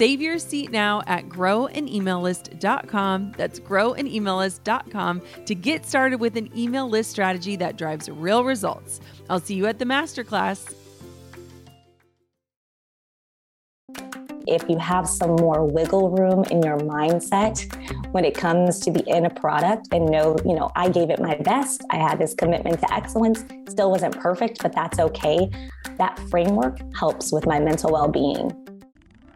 Save your seat now at growanemaillist.com. That's growanemaillist.com to get started with an email list strategy that drives real results. I'll see you at the masterclass. If you have some more wiggle room in your mindset when it comes to the end product and know, you know, I gave it my best, I had this commitment to excellence, still wasn't perfect, but that's okay. That framework helps with my mental well being.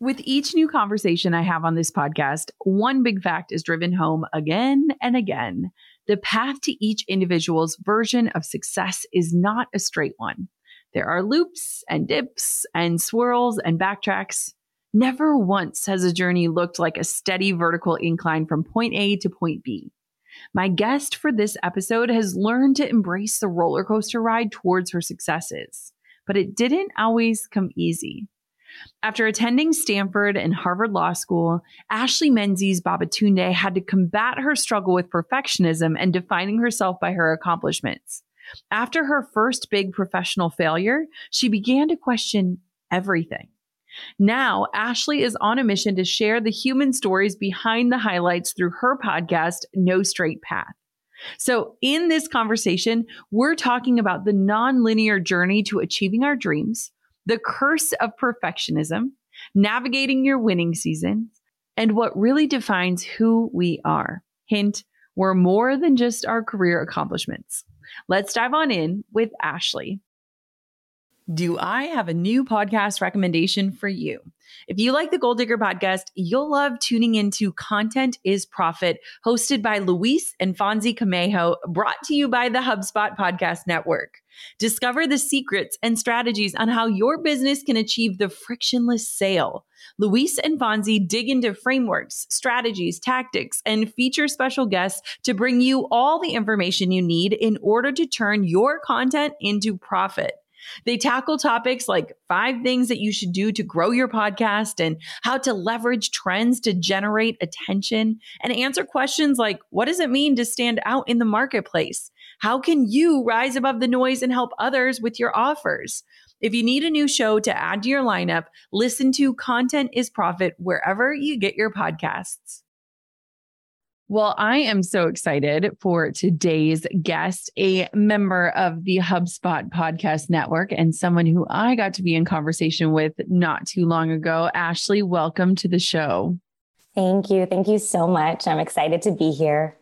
With each new conversation I have on this podcast, one big fact is driven home again and again. The path to each individual's version of success is not a straight one. There are loops and dips and swirls and backtracks. Never once has a journey looked like a steady vertical incline from point A to point B. My guest for this episode has learned to embrace the roller coaster ride towards her successes, but it didn't always come easy. After attending Stanford and Harvard Law School, Ashley Menzies Babatunde had to combat her struggle with perfectionism and defining herself by her accomplishments. After her first big professional failure, she began to question everything. Now, Ashley is on a mission to share the human stories behind the highlights through her podcast, No Straight Path. So, in this conversation, we're talking about the nonlinear journey to achieving our dreams, the curse of perfectionism, navigating your winning season, and what really defines who we are. Hint, we're more than just our career accomplishments. Let's dive on in with Ashley. Do I have a new podcast recommendation for you? If you like the Goal Digger podcast, you'll love tuning into Content is Profit, hosted by Luis and Fonzie Camejo, brought to you by the HubSpot Podcast Network. Discover the secrets and strategies on how your business can achieve the frictionless sale. Luis and Fonzie dig into frameworks, strategies, tactics, and feature special guests to bring you all the information you need in order to turn your content into profit. They tackle topics like five things that you should do to grow your podcast and how to leverage trends to generate attention and answer questions like what does it mean to stand out in the marketplace? How can you rise above the noise and help others with your offers? If you need a new show to add to your lineup, listen to Content is Profit wherever you get your podcasts. Well, I am so excited for today's guest, a member of the HubSpot podcast network and someone who I got to be in conversation with not too long ago. Ashley, welcome to the show. Thank you. Thank you so much. I'm excited to be here.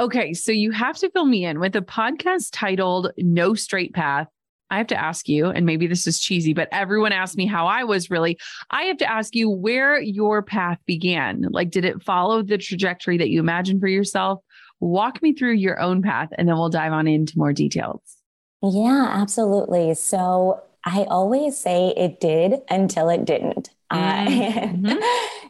Okay, so you have to fill me in with a podcast titled No Straight Path I have to ask you, and maybe this is cheesy, but everyone asked me how I was really. I have to ask you where your path began. Like, did it follow the trajectory that you imagined for yourself? Walk me through your own path, and then we'll dive on into more details. Yeah, absolutely. So I always say it did until it didn't. Mm-hmm.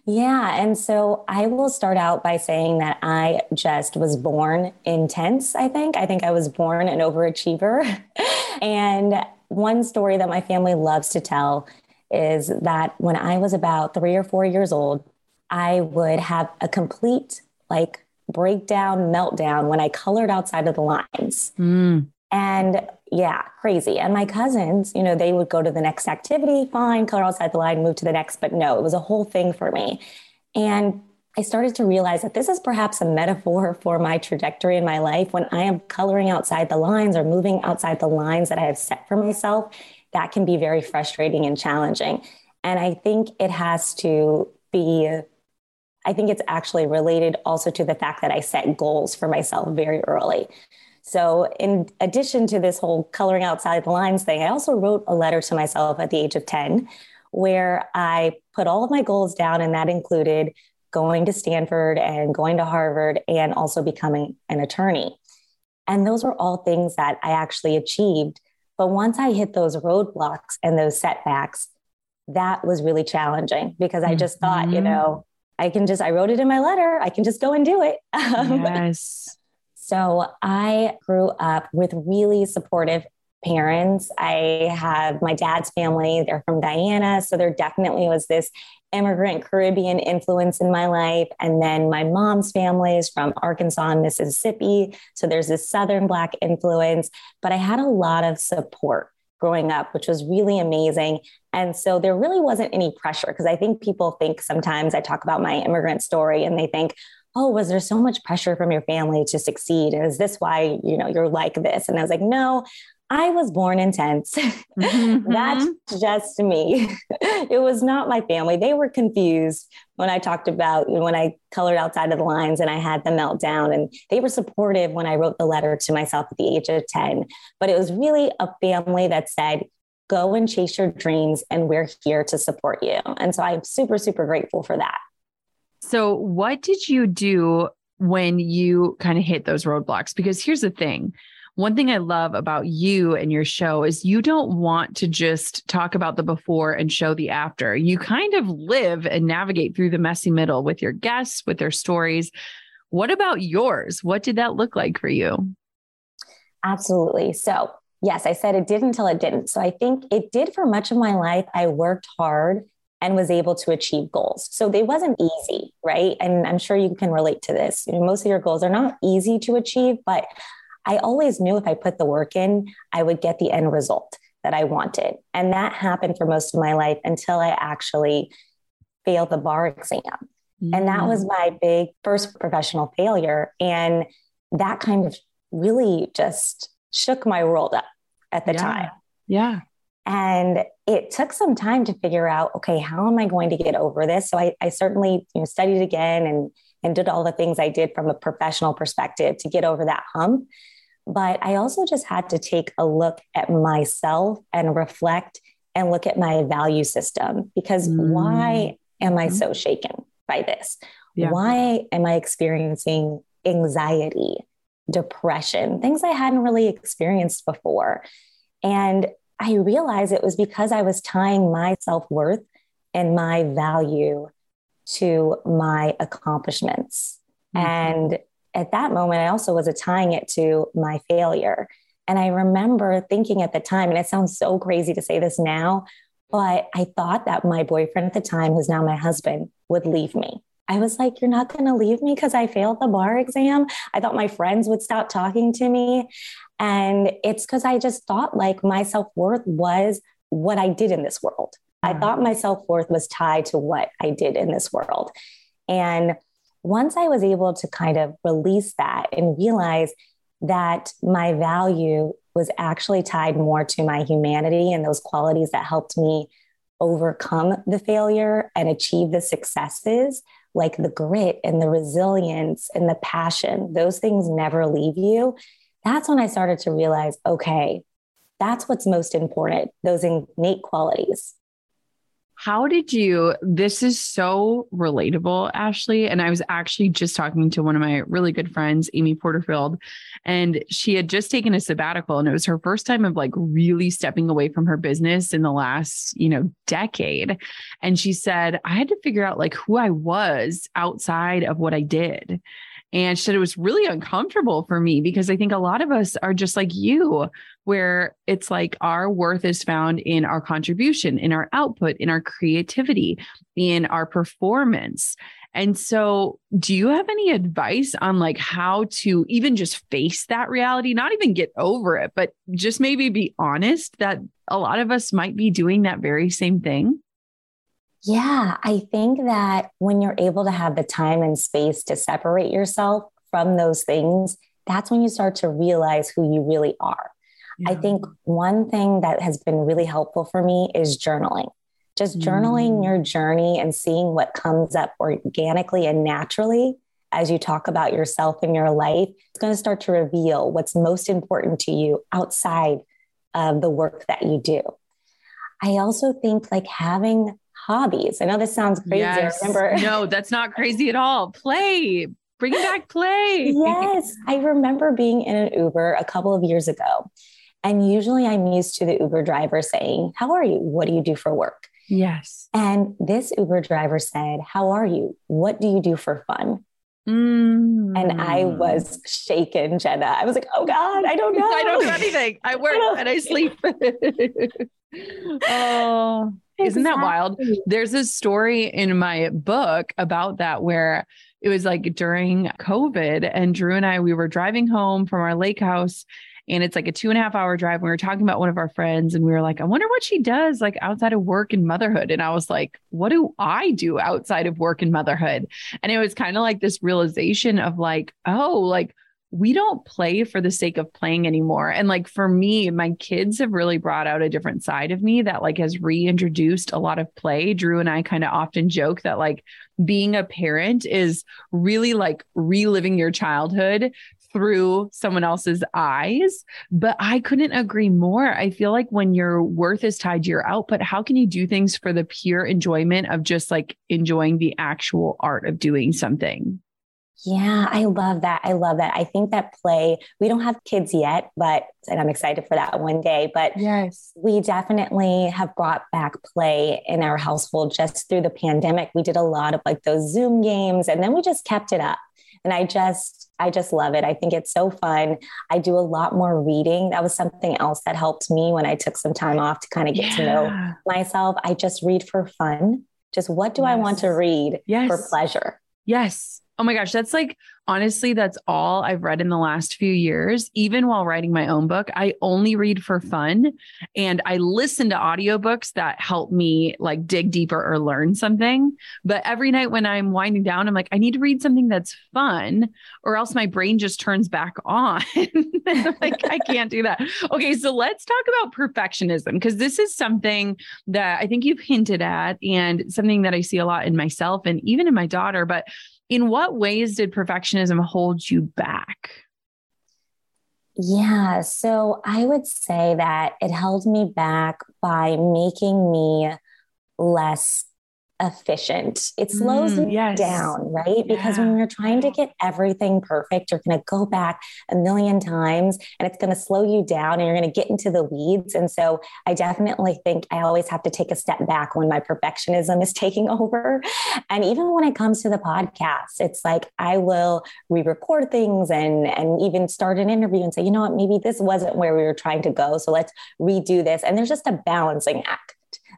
yeah. And so I will start out by saying that I just was born intense, I think. I think I was born an overachiever. and one story that my family loves to tell is that when I was about three or four years old, I would have a complete like breakdown, meltdown when I colored outside of the lines. Mm. And yeah, crazy. And my cousins, you know, they would go to the next activity, fine, color outside the line, move to the next. But no, it was a whole thing for me. And I started to realize that this is perhaps a metaphor for my trajectory in my life. When I am coloring outside the lines or moving outside the lines that I have set for myself, that can be very frustrating and challenging. And I think it has to be, I think it's actually related also to the fact that I set goals for myself very early. So, in addition to this whole coloring outside the lines thing, I also wrote a letter to myself at the age of 10 where I put all of my goals down, and that included going to Stanford and going to Harvard and also becoming an attorney. And those were all things that I actually achieved. But once I hit those roadblocks and those setbacks, that was really challenging because I just mm-hmm. thought, you mm-hmm. know, I can just, I wrote it in my letter, I can just go and do it. Yes. So I grew up with really supportive parents. I have my dad's family, they're from Guyana. So there definitely was this immigrant Caribbean influence in my life. And then my mom's family is from Arkansas and Mississippi. So there's this Southern Black influence. But I had a lot of support growing up, which was really amazing. And so there really wasn't any pressure because I think people think sometimes I talk about my immigrant story and they think, oh, was there so much pressure from your family to succeed? And is this why, you know, you're like this? And I was like, no, I was born intense. Mm-hmm. That's just me. it was not my family. They were confused when I talked about when I colored outside of the lines and I had the meltdown. And they were supportive when I wrote the letter to myself at the age of 10. But it was really a family that said, go and chase your dreams, and we're here to support you. And so I'm super, super grateful for that. So, what did you do when you kind of hit those roadblocks? Because here's the thing one thing I love about you and your show is you don't want to just talk about the before and show the after. You kind of live and navigate through the messy middle with your guests, with their stories. What about yours? What did that look like for you? Absolutely. So, yes, I said it did until it didn't. So, I think it did for much of my life. I worked hard and was able to achieve goals. So they wasn't easy, right? And I'm sure you can relate to this. You know, most of your goals are not easy to achieve, but I always knew if I put the work in, I would get the end result that I wanted. And that happened for most of my life until I actually failed the bar exam. Mm-hmm. And that was mm. my big first professional failure. And that kind of really just shook my world up at the yeah. time. Yeah. And it took some time to figure out, okay, how am I going to get over this? So I, I certainly, you know, studied again and and did all the things I did from a professional perspective to get over that hump. But I also just had to take a look at myself and reflect and look at my value system because mm. why am I mm-hmm. so shaken by this? Yeah. Why am I experiencing anxiety, depression, things I hadn't really experienced before? And I realized it was because I was tying my self worth and my value to my accomplishments. Mm-hmm. And at that moment, I also was tying it to my failure. And I remember thinking at the time, and it sounds so crazy to say this now, but I thought that my boyfriend at the time, who's now my husband, would leave me. I was like, You're not going to leave me because I failed the bar exam. I thought my friends would stop talking to me. And it's because I just thought like my self worth was what I did in this world. Mm-hmm. I thought my self worth was tied to what I did in this world. And once I was able to kind of release that and realize that my value was actually tied more to my humanity and those qualities that helped me overcome the failure and achieve the successes like the grit and the resilience and the passion, those things never leave you. That's when I started to realize okay, that's what's most important, those innate qualities. How did you? This is so relatable, Ashley. And I was actually just talking to one of my really good friends, Amy Porterfield, and she had just taken a sabbatical and it was her first time of like really stepping away from her business in the last, you know, decade. And she said, I had to figure out like who I was outside of what I did. And she said it was really uncomfortable for me because I think a lot of us are just like you, where it's like our worth is found in our contribution, in our output, in our creativity, in our performance. And so, do you have any advice on like how to even just face that reality, not even get over it, but just maybe be honest that a lot of us might be doing that very same thing? Yeah, I think that when you're able to have the time and space to separate yourself from those things, that's when you start to realize who you really are. Yeah. I think one thing that has been really helpful for me is journaling. Just journaling mm. your journey and seeing what comes up organically and naturally as you talk about yourself and your life, it's going to start to reveal what's most important to you outside of the work that you do. I also think like having hobbies. I know this sounds crazy. Yes. I remember. no, that's not crazy at all. Play, bring back play. yes. I remember being in an Uber a couple of years ago. And usually I'm used to the Uber driver saying, How are you? What do you do for work? Yes. And this Uber driver said, How are you? What do you do for fun? Mm. And I was shaken, Jenna. I was like, oh God, I don't know. I don't do anything. I work I and I sleep. oh, isn't that wild? There's a story in my book about that where it was like during COVID, and Drew and I, we were driving home from our lake house. And it's like a two and a half hour drive. We were talking about one of our friends, and we were like, I wonder what she does like outside of work and motherhood. And I was like, what do I do outside of work and motherhood? And it was kind of like this realization of like, oh, like, we don't play for the sake of playing anymore. And like for me, my kids have really brought out a different side of me that like has reintroduced a lot of play. Drew and I kind of often joke that like being a parent is really like reliving your childhood through someone else's eyes. But I couldn't agree more. I feel like when your worth is tied to your output, how can you do things for the pure enjoyment of just like enjoying the actual art of doing something? Yeah, I love that. I love that. I think that play, we don't have kids yet, but, and I'm excited for that one day, but yes, we definitely have brought back play in our household just through the pandemic. We did a lot of like those Zoom games and then we just kept it up. And I just, I just love it. I think it's so fun. I do a lot more reading. That was something else that helped me when I took some time off to kind of get yeah. to know myself. I just read for fun. Just what do yes. I want to read yes. for pleasure? Yes. Oh my gosh, that's like honestly, that's all I've read in the last few years. Even while writing my own book, I only read for fun and I listen to audiobooks that help me like dig deeper or learn something. But every night when I'm winding down, I'm like, I need to read something that's fun or else my brain just turns back on. like, I can't do that. Okay, so let's talk about perfectionism because this is something that I think you've hinted at and something that I see a lot in myself and even in my daughter. But in what ways did perfectionism hold you back? Yeah, so I would say that it held me back by making me less efficient. It slows mm, yes. down, right? Yeah. Because when you're trying to get everything perfect, you're going to go back a million times and it's going to slow you down and you're going to get into the weeds. And so I definitely think I always have to take a step back when my perfectionism is taking over. And even when it comes to the podcast, it's like I will re-record things and and even start an interview and say, you know what, maybe this wasn't where we were trying to go. So let's redo this. And there's just a balancing act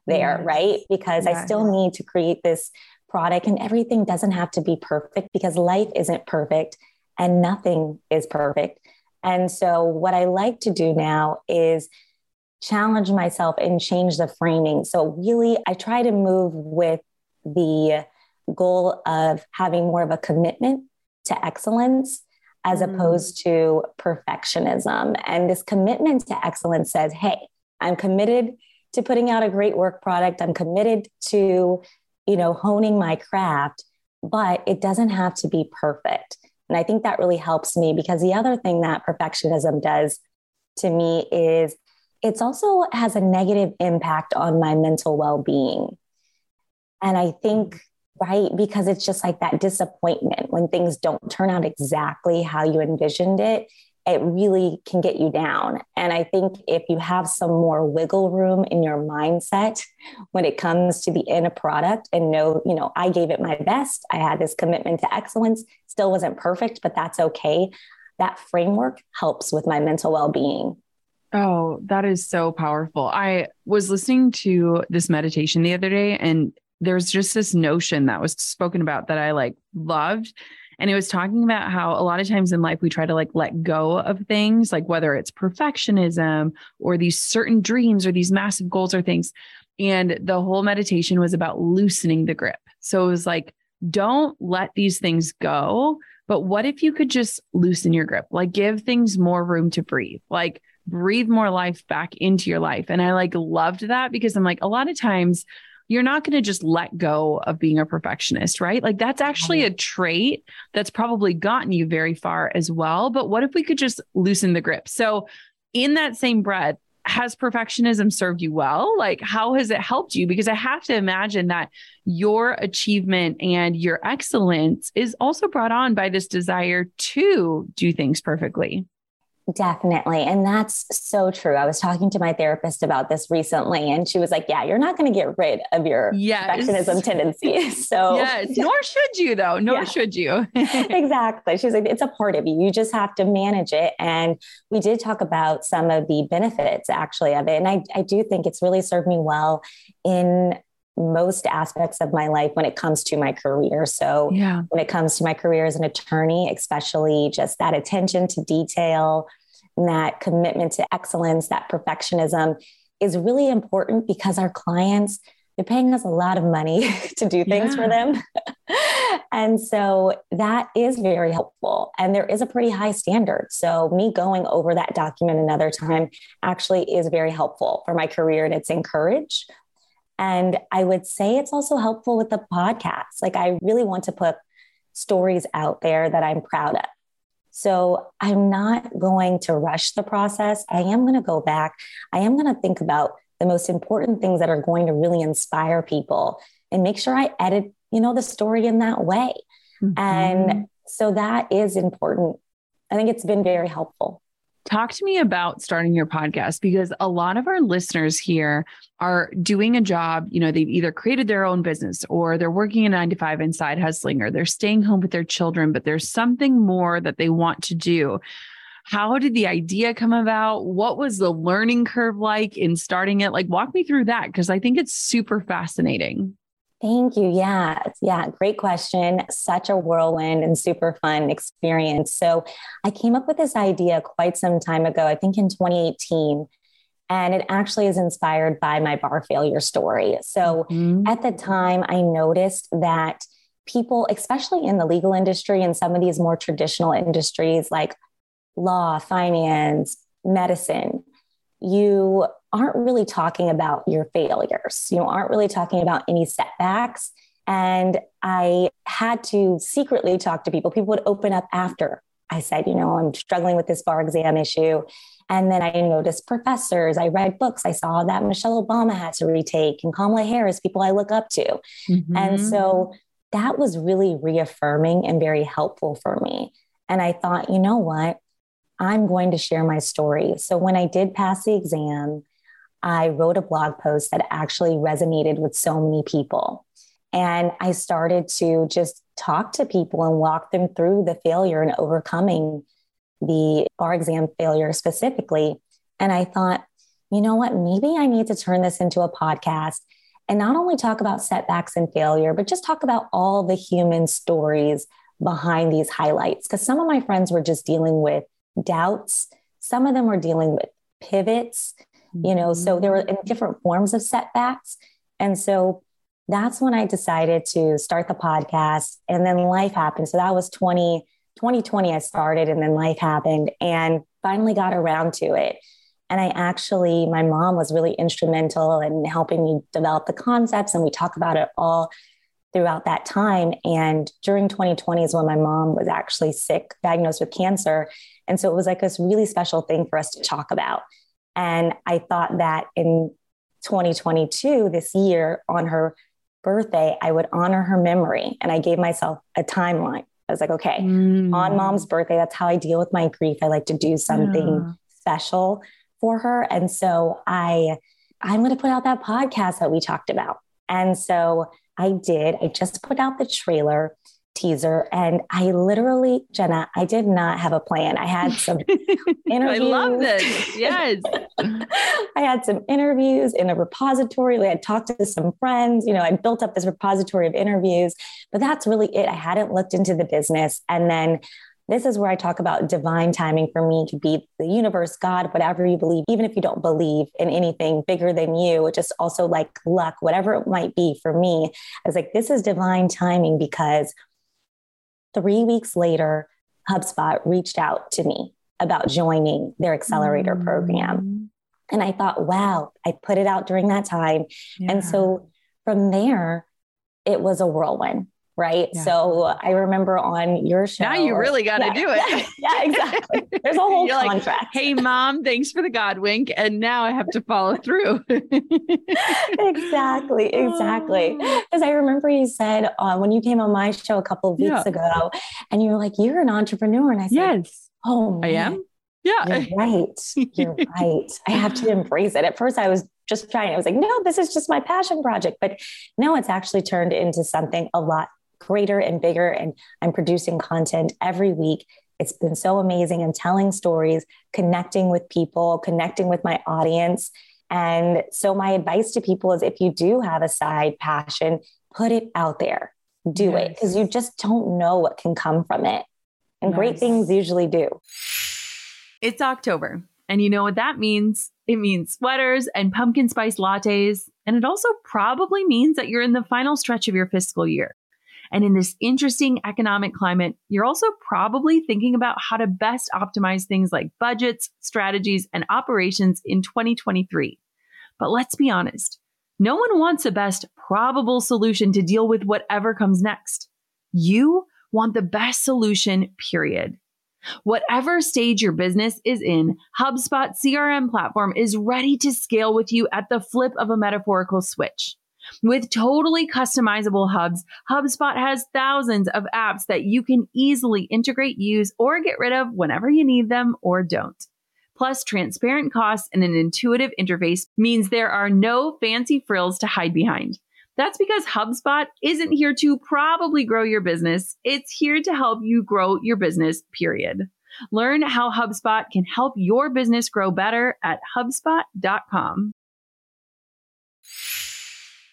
there, yes. right? Because yes. I still need to create this product and everything doesn't have to be perfect because life isn't perfect and nothing is perfect. And so, what I like to do now is challenge myself and change the framing. So, really, I try to move with the goal of having more of a commitment to excellence as mm. opposed to perfectionism. And this commitment to excellence says, hey, I'm committed to putting out a great work product. I'm committed to, you know, honing my craft, but it doesn't have to be perfect. And I think that really helps me because the other thing that perfectionism does to me is it's also has a negative impact on my mental well-being. And I think, right, because it's just like that disappointment when things don't turn out exactly how you envisioned it, it really can get you down. And I think if you have some more wiggle room in your mindset when it comes to the end product and know, you know, I gave it my best, I had this commitment to excellence, still wasn't perfect, but that's okay. That framework helps with my mental well being. Oh, that is so powerful. I was listening to this meditation the other day, and there's just this notion that was spoken about that I like loved. And it was talking about how a lot of times in life we try to like let go of things, like whether it's perfectionism or these certain dreams or these massive goals or things. And the whole meditation was about loosening the grip. So it was like, don't let these things go. But what if you could just loosen your grip, like give things more room to breathe, like breathe more life back into your life? And I like loved that because I'm like, a lot of times you're not going to just let go of being a perfectionist, right? Like that's actually mm-hmm. a trait that's probably gotten you very far as well. But what if we could just loosen the grip? So, in that same breath, has perfectionism served you well? Like, how has it helped you? Because I have to imagine that your achievement and your excellence is also brought on by this desire to do things perfectly. Definitely. And that's so true. I was talking to my therapist about this recently, and she was like, Yeah, you're not going to get rid of your yes. perfectionism tendency. So, yes, nor should you, though. Nor yeah. should you. exactly. She's like, It's a part of you. You just have to manage it. And we did talk about some of the benefits actually of it. And I, I do think it's really served me well in most aspects of my life when it comes to my career. So, yeah. when it comes to my career as an attorney, especially just that attention to detail, that commitment to excellence, that perfectionism is really important because our clients, they're paying us a lot of money to do things yeah. for them. and so that is very helpful. And there is a pretty high standard. So, me going over that document another time actually is very helpful for my career and it's encouraged. And I would say it's also helpful with the podcast. Like, I really want to put stories out there that I'm proud of. So I'm not going to rush the process. I am going to go back. I am going to think about the most important things that are going to really inspire people and make sure I edit, you know, the story in that way. Mm-hmm. And so that is important. I think it's been very helpful. Talk to me about starting your podcast because a lot of our listeners here are doing a job. You know, they've either created their own business or they're working a nine to five and side hustling or they're staying home with their children, but there's something more that they want to do. How did the idea come about? What was the learning curve like in starting it? Like, walk me through that because I think it's super fascinating. Thank you. Yeah. Yeah. Great question. Such a whirlwind and super fun experience. So, I came up with this idea quite some time ago, I think in 2018. And it actually is inspired by my bar failure story. So, mm-hmm. at the time, I noticed that people, especially in the legal industry and some of these more traditional industries like law, finance, medicine, you aren't really talking about your failures. You know, aren't really talking about any setbacks. And I had to secretly talk to people. People would open up after I said, you know, I'm struggling with this bar exam issue. And then I noticed professors, I read books, I saw that Michelle Obama had to retake and Kamala Harris, people I look up to. Mm-hmm. And so that was really reaffirming and very helpful for me. And I thought, you know what? I'm going to share my story. So when I did pass the exam, I wrote a blog post that actually resonated with so many people. And I started to just talk to people and walk them through the failure and overcoming the bar exam failure specifically. And I thought, you know what? Maybe I need to turn this into a podcast and not only talk about setbacks and failure, but just talk about all the human stories behind these highlights. Because some of my friends were just dealing with doubts, some of them were dealing with pivots, you know, so there were mm-hmm. different forms of setbacks. And so that's when I decided to start the podcast. And then life happened. So that was 20, 2020, I started, and then life happened and finally got around to it. And I actually, my mom was really instrumental in helping me develop the concepts, and we talk about it all throughout that time. And during 2020 is when my mom was actually sick, diagnosed with cancer. And so it was like this really special thing for us to talk about. And I thought that in 2022, this year, on her birthday, I would honor her memory. And I gave myself a timeline. I was like, okay, mm. on mom's birthday, that's how I deal with my grief. I like to do something yeah. special for her. And so I, I'm going to put out that podcast that we talked about. And so I did. I just put out the trailer teaser and I literally, Jenna, I did not have a plan. I had some interviews. I love this. Yes. I had some interviews in a repository. I had talked to some friends. You know, I built up this repository of interviews, but that's really it. I hadn't looked into the business. And then this is where I talk about divine timing for me to be the universe, God, whatever you believe, even if you don't believe in anything bigger than you, just also like luck, whatever it might be for me. I was like, this is divine timing because three weeks later, HubSpot reached out to me about joining their accelerator mm. program. And I thought, wow, I put it out during that time. Yeah. And so from there, it was a whirlwind right? Yeah. So I remember on your show. Now you really got to yeah, do it. Yeah, yeah, exactly. There's a whole contract. Like, hey, mom, thanks for the God wink. And now I have to follow through. exactly, exactly. Because I remember you said uh, when you came on my show a couple of weeks ago, and you were like, you're an entrepreneur. And I said, yes. Oh, man, I am. Yeah. You're right. You're right. I have to embrace it. At first, I was just trying. I was like, no, this is just my passion project. But now it's actually turned into something a lot greater and bigger. And I'm producing content every week. It's been so amazing and telling stories, connecting with people, connecting with my audience. And so, my advice to people is if you do have a side passion, put it out there, do it, because you just don't know what can come from it. And great things usually do. It's October. And you know what that means? It means sweaters and pumpkin spice lattes. And it also probably means that you're in the final stretch of your fiscal year. And in this interesting economic climate, you're also probably thinking about how to best optimize things like budgets, strategies, and operations in 2023. But let's be honest, no one wants a best probable solution to deal with whatever comes next. You want the best solution, period. Whatever stage your business is in, HubSpot CRM platform is ready to scale with you at the flip of a metaphorical switch. With totally customizable hubs, HubSpot has thousands of apps that you can easily integrate, use, or get rid of whenever you need them or don't. Plus, transparent costs and an intuitive interface means there are no fancy frills to hide behind. That's because HubSpot isn't here to probably grow your business. It's here to help you grow your business, period. Learn how HubSpot can help your business grow better at HubSpot.com.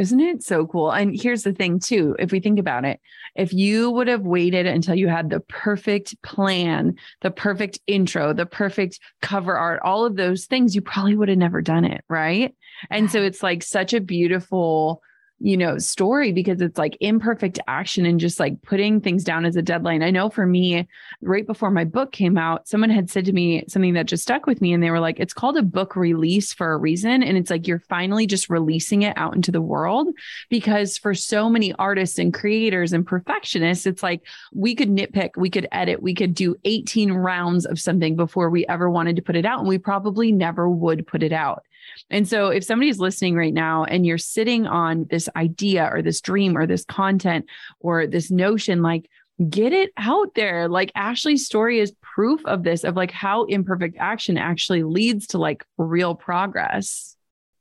Isn't it so cool? And here's the thing, too, if we think about it, if you would have waited until you had the perfect plan, the perfect intro, the perfect cover art, all of those things, you probably would have never done it. Right. And so it's like such a beautiful you know, story because it's like imperfect action and just like putting things down as a deadline. I know for me, right before my book came out, someone had said to me something that just stuck with me. And they were like, it's called a book release for a reason. And it's like you're finally just releasing it out into the world because for so many artists and creators and perfectionists, it's like we could nitpick, we could edit, we could do 18 rounds of something before we ever wanted to put it out. And we probably never would put it out. And so if somebody's listening right now and you're sitting on this idea or this dream or this content or this notion, like get it out there. Like Ashley's story is proof of this, of like how imperfect action actually leads to like real progress.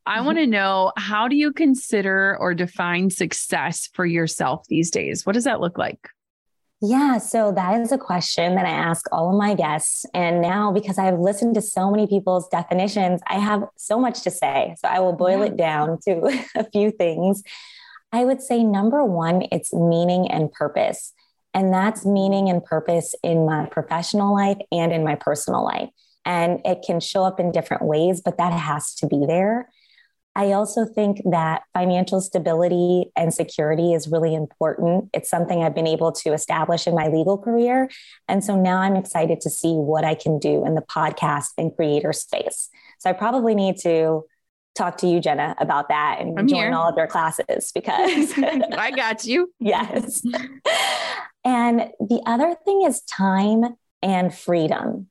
I mm-hmm. want to know how do you consider or define success for yourself these days? What does that look like? Yeah, so that is a question that I ask all of my guests. And now, because I've listened to so many people's definitions, I have so much to say. So I will boil yeah. it down to a few things. I would say number one, it's meaning and purpose. And that's meaning and purpose in my professional life and in my personal life. And it can show up in different ways, but that has to be there. I also think that financial stability and security is really important. It's something I've been able to establish in my legal career. And so now I'm excited to see what I can do in the podcast and creator space. So I probably need to talk to you, Jenna, about that and I'm join here. all of your classes because I got you. yes. and the other thing is time and freedom.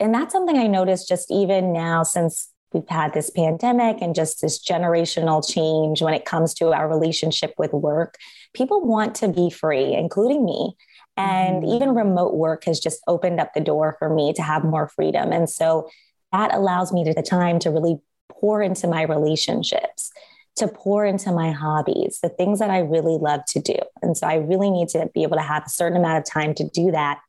And that's something I noticed just even now since we've had this pandemic and just this generational change when it comes to our relationship with work. People want to be free, including me. And mm. even remote work has just opened up the door for me to have more freedom. And so that allows me to the time to really pour into my relationships, to pour into my hobbies, the things that I really love to do. And so I really need to be able to have a certain amount of time to do that.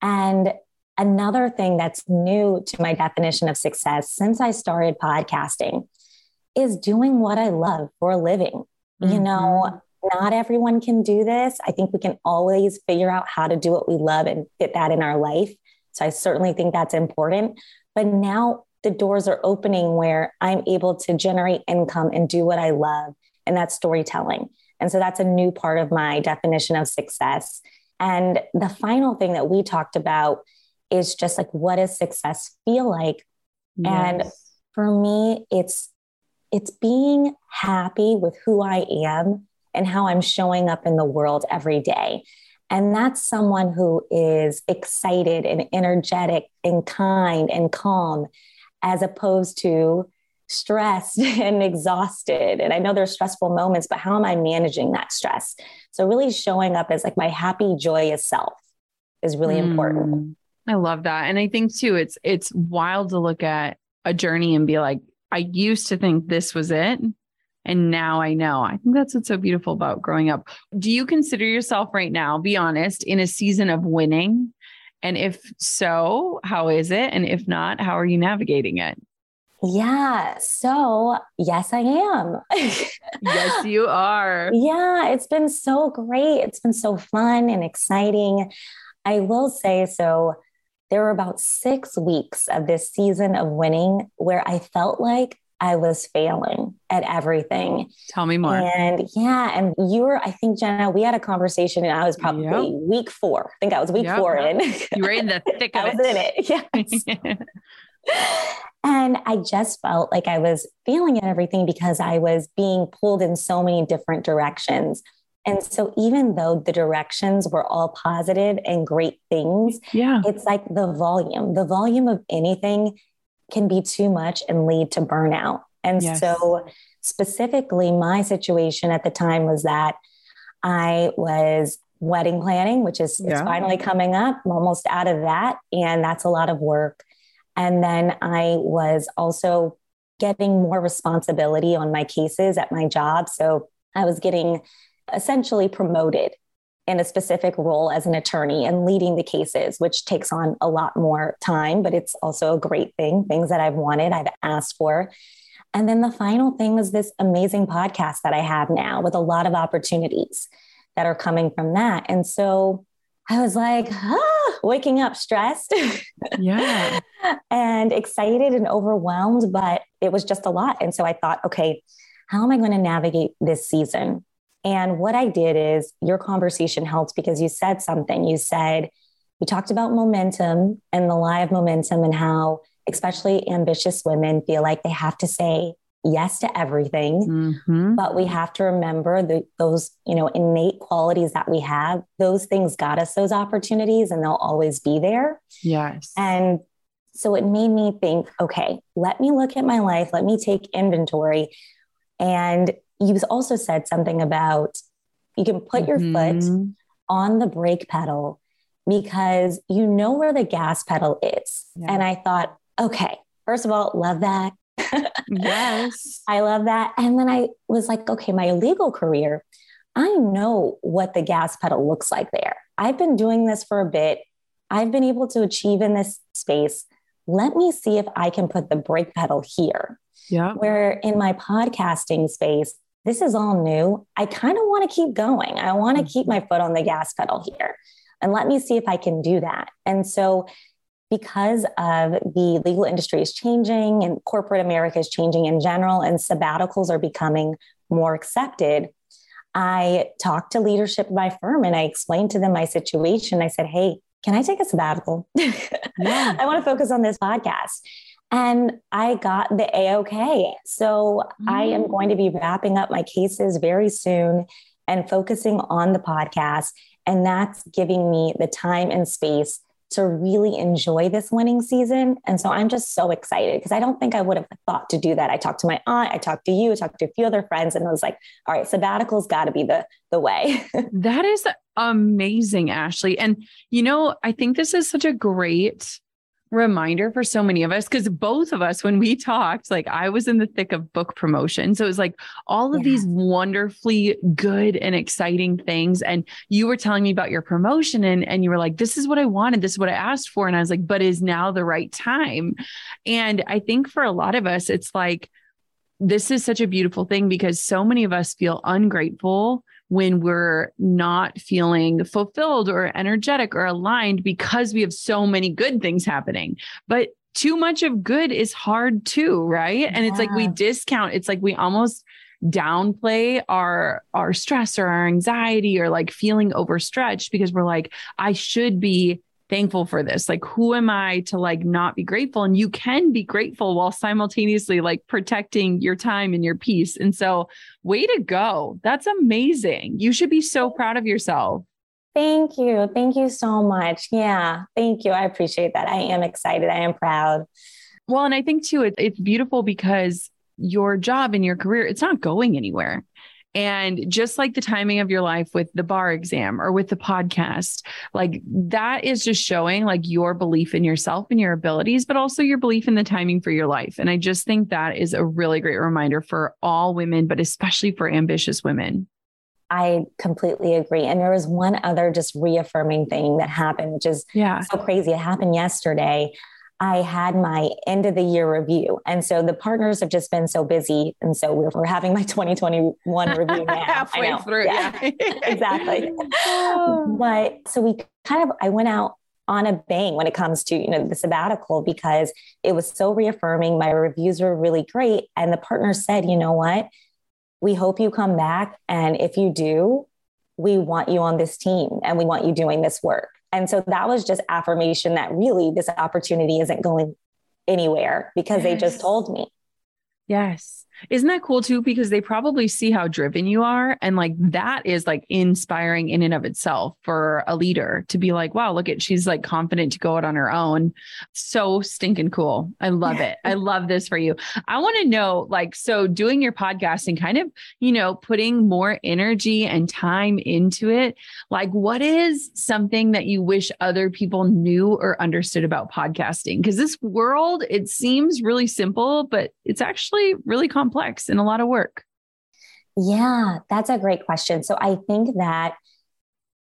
And Another thing that's new to my definition of success since I started podcasting is doing what I love for a living. Mm-hmm. You know, not everyone can do this. I think we can always figure out how to do what we love and fit that in our life. So I certainly think that's important. But now the doors are opening where I'm able to generate income and do what I love, and that's storytelling. And so that's a new part of my definition of success. And the final thing that we talked about is just like what does success feel like yes. and for me it's it's being happy with who i am and how i'm showing up in the world every day and that's someone who is excited and energetic and kind and calm as opposed to stressed and exhausted. And I know there's stressful moments, but how am I managing that stress? So, really showing up as like my happy, joyous self is really mm. important. I love that. And I think too, it's it's wild to look at a journey and be like, I used to think this was it. And now I know. I think that's what's so beautiful about growing up. Do you consider yourself right now, be honest, in a season of winning? And if so, how is it? And if not, how are you navigating it? Yeah. So, yes, I am. yes, you are. Yeah. It's been so great. It's been so fun and exciting. I will say so there were about six weeks of this season of winning where I felt like I was failing at everything. Tell me more. And yeah, and you were, I think, Jenna, we had a conversation and I was probably yep. week four. I think I was week yep. four in. You were in the thick of I it. was in it. Yes. and I just felt like I was failing at everything because I was being pulled in so many different directions. And so, even though the directions were all positive and great things, yeah, it's like the volume, the volume of anything can be too much and lead to burnout. And yes. so, specifically, my situation at the time was that I was wedding planning, which is yeah. finally coming up. I'm almost out of that. And that's a lot of work. And then I was also getting more responsibility on my cases at my job. So I was getting essentially promoted in a specific role as an attorney and leading the cases, which takes on a lot more time, but it's also a great thing, things that I've wanted, I've asked for. And then the final thing was this amazing podcast that I have now with a lot of opportunities that are coming from that. And so I was like, ah, waking up stressed. Yeah. and excited and overwhelmed, but it was just a lot. And so I thought, okay, how am I going to navigate this season? And what I did is your conversation helped because you said something. You said, you talked about momentum and the lie of momentum and how, especially ambitious women, feel like they have to say yes to everything. Mm-hmm. But we have to remember the, those, you know, innate qualities that we have. Those things got us those opportunities and they'll always be there. Yes. And so it made me think, okay, let me look at my life. Let me take inventory. And you also said something about you can put your mm-hmm. foot on the brake pedal because you know where the gas pedal is. Yeah. And I thought, okay, first of all, love that. yes. I love that. And then I was like, okay, my legal career, I know what the gas pedal looks like there. I've been doing this for a bit. I've been able to achieve in this space. Let me see if I can put the brake pedal here. Yeah. Where in my podcasting space, this is all new. I kind of want to keep going. I want to mm-hmm. keep my foot on the gas pedal here. And let me see if I can do that. And so, because of the legal industry is changing and corporate America is changing in general, and sabbaticals are becoming more accepted, I talked to leadership of my firm and I explained to them my situation. I said, Hey, can I take a sabbatical? Yeah. I want to focus on this podcast. And I got the AOK. So mm. I am mm. going to be wrapping up my cases very soon and focusing on the podcast. And that's giving me the time and space to really enjoy this winning season. And so I'm just so excited because I don't think I would have thought to do that. I talked to my aunt, I talked to you, I talked to a few other friends, and I was like, all right, sabbatical's got to be the the way. that is amazing, Ashley. And you know, I think this is such a great reminder for so many of us because both of us when we talked like i was in the thick of book promotion. So it was like all of yeah. these wonderfully good and exciting things. And you were telling me about your promotion and and you were like this is what i wanted. This is what i asked for. And i was like but is now the right time? And i think for a lot of us it's like this is such a beautiful thing because so many of us feel ungrateful when we're not feeling fulfilled or energetic or aligned because we have so many good things happening. But too much of good is hard too, right? And it's like we discount, it's like we almost downplay our our stress or our anxiety or like feeling overstretched because we're like I should be thankful for this. Like who am i to like not be grateful? And you can be grateful while simultaneously like protecting your time and your peace. And so way to go. That's amazing. You should be so proud of yourself. Thank you. Thank you so much. Yeah. Thank you. I appreciate that. I am excited. I am proud. Well and i think too it, it's beautiful because your job and your career it's not going anywhere and just like the timing of your life with the bar exam or with the podcast, like that is just showing like your belief in yourself and your abilities, but also your belief in the timing for your life. And I just think that is a really great reminder for all women, but especially for ambitious women. I completely agree. And there was one other just reaffirming thing that happened, which is yeah. so crazy. It happened yesterday. I had my end of the year review. And so the partners have just been so busy. And so we're, we're having my 2021 review now. Halfway through. Yeah, yeah. exactly. Oh. but so we kind of, I went out on a bang when it comes to, you know, the sabbatical because it was so reaffirming. My reviews were really great. And the partners said, you know what? We hope you come back. And if you do, we want you on this team and we want you doing this work. And so that was just affirmation that really this opportunity isn't going anywhere because yes. they just told me. Yes. Isn't that cool too? Because they probably see how driven you are. And like that is like inspiring in and of itself for a leader to be like, wow, look at she's like confident to go out on her own. So stinking cool. I love it. I love this for you. I want to know, like, so doing your podcast and kind of, you know, putting more energy and time into it. Like, what is something that you wish other people knew or understood about podcasting? Because this world, it seems really simple, but it's actually really complex complex and a lot of work? Yeah, that's a great question. So I think that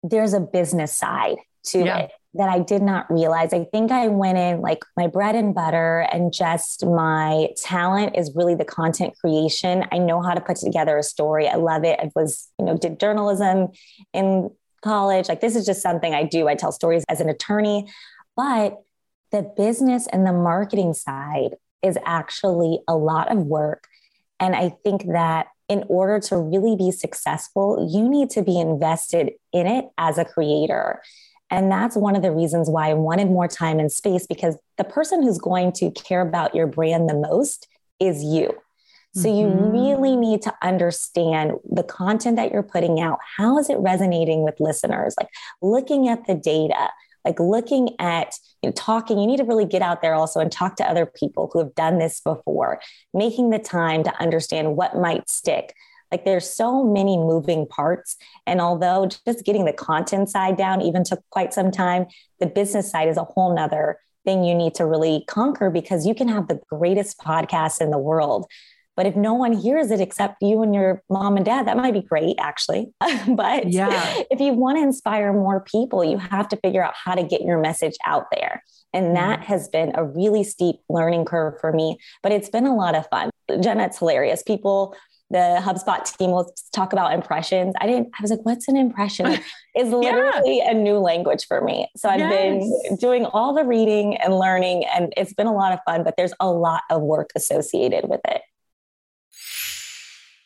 there's a business side to yeah. it that I did not realize. I think I went in like my bread and butter and just my talent is really the content creation. I know how to put together a story. I love it. I was, you know, did journalism in college. Like this is just something I do. I tell stories as an attorney, but the business and the marketing side is actually a lot of work And I think that in order to really be successful, you need to be invested in it as a creator. And that's one of the reasons why I wanted more time and space because the person who's going to care about your brand the most is you. So mm-hmm. you really need to understand the content that you're putting out. How is it resonating with listeners? Like looking at the data, like looking at you know, talking you need to really get out there also and talk to other people who have done this before making the time to understand what might stick. Like there's so many moving parts and although just getting the content side down even took quite some time the business side is a whole nother thing you need to really conquer because you can have the greatest podcast in the world but if no one hears it except you and your mom and dad, that might be great, actually. but yeah. if you want to inspire more people, you have to figure out how to get your message out there. And that mm. has been a really steep learning curve for me, but it's been a lot of fun. Jenna, it's hilarious. People, the HubSpot team will talk about impressions. I didn't, I was like, what's an impression? It's literally yeah. a new language for me. So I've yes. been doing all the reading and learning, and it's been a lot of fun, but there's a lot of work associated with it.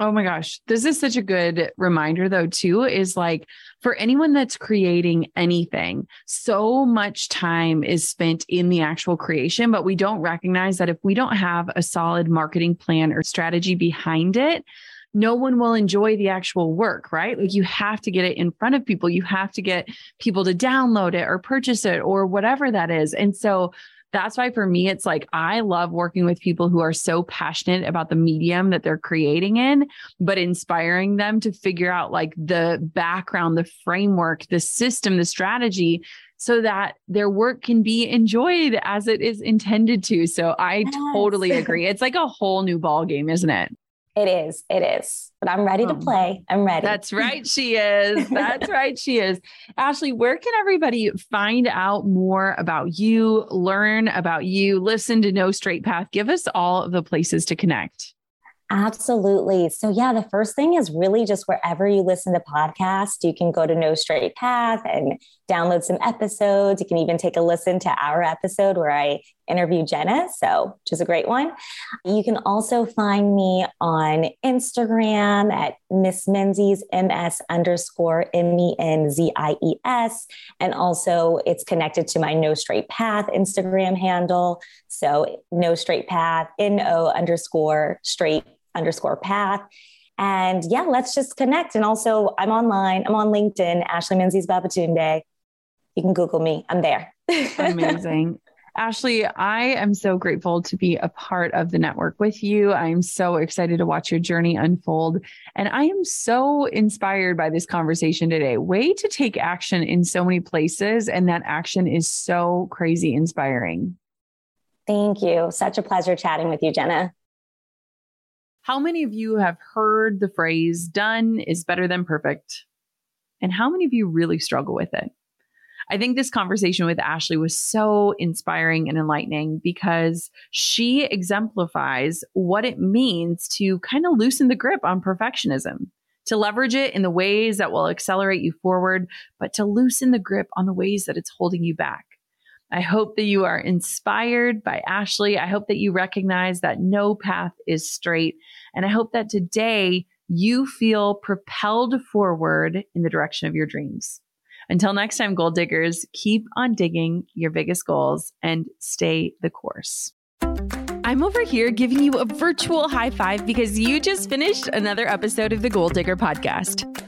Oh my gosh. This is such a good reminder, though, too, is like for anyone that's creating anything, so much time is spent in the actual creation, but we don't recognize that if we don't have a solid marketing plan or strategy behind it, no one will enjoy the actual work, right? Like you have to get it in front of people. You have to get people to download it or purchase it or whatever that is. And so, that's why for me, it's like I love working with people who are so passionate about the medium that they're creating in, but inspiring them to figure out like the background, the framework, the system, the strategy so that their work can be enjoyed as it is intended to. So I yes. totally agree. It's like a whole new ball game, isn't it? It is. It is. But I'm ready to um, play. I'm ready. That's right. She is. That's right. She is. Ashley, where can everybody find out more about you, learn about you, listen to No Straight Path? Give us all of the places to connect. Absolutely. So, yeah, the first thing is really just wherever you listen to podcasts, you can go to No Straight Path and download some episodes. You can even take a listen to our episode where I interview Jenna, so which is a great one. You can also find me on Instagram at Miss Menzies, MS underscore M E N Z I E S. And also it's connected to my No Straight Path Instagram handle. So No Straight Path, N O underscore straight underscore path. And yeah, let's just connect. And also, I'm online. I'm on LinkedIn, Ashley Menzies Babatunde. You can Google me. I'm there. Amazing. Ashley, I am so grateful to be a part of the network with you. I'm so excited to watch your journey unfold. And I am so inspired by this conversation today. Way to take action in so many places. And that action is so crazy inspiring. Thank you. Such a pleasure chatting with you, Jenna. How many of you have heard the phrase, done is better than perfect? And how many of you really struggle with it? I think this conversation with Ashley was so inspiring and enlightening because she exemplifies what it means to kind of loosen the grip on perfectionism, to leverage it in the ways that will accelerate you forward, but to loosen the grip on the ways that it's holding you back. I hope that you are inspired by Ashley. I hope that you recognize that no path is straight. And I hope that today you feel propelled forward in the direction of your dreams. Until next time, goal diggers, keep on digging your biggest goals and stay the course. I'm over here giving you a virtual high five because you just finished another episode of the Goal Digger podcast.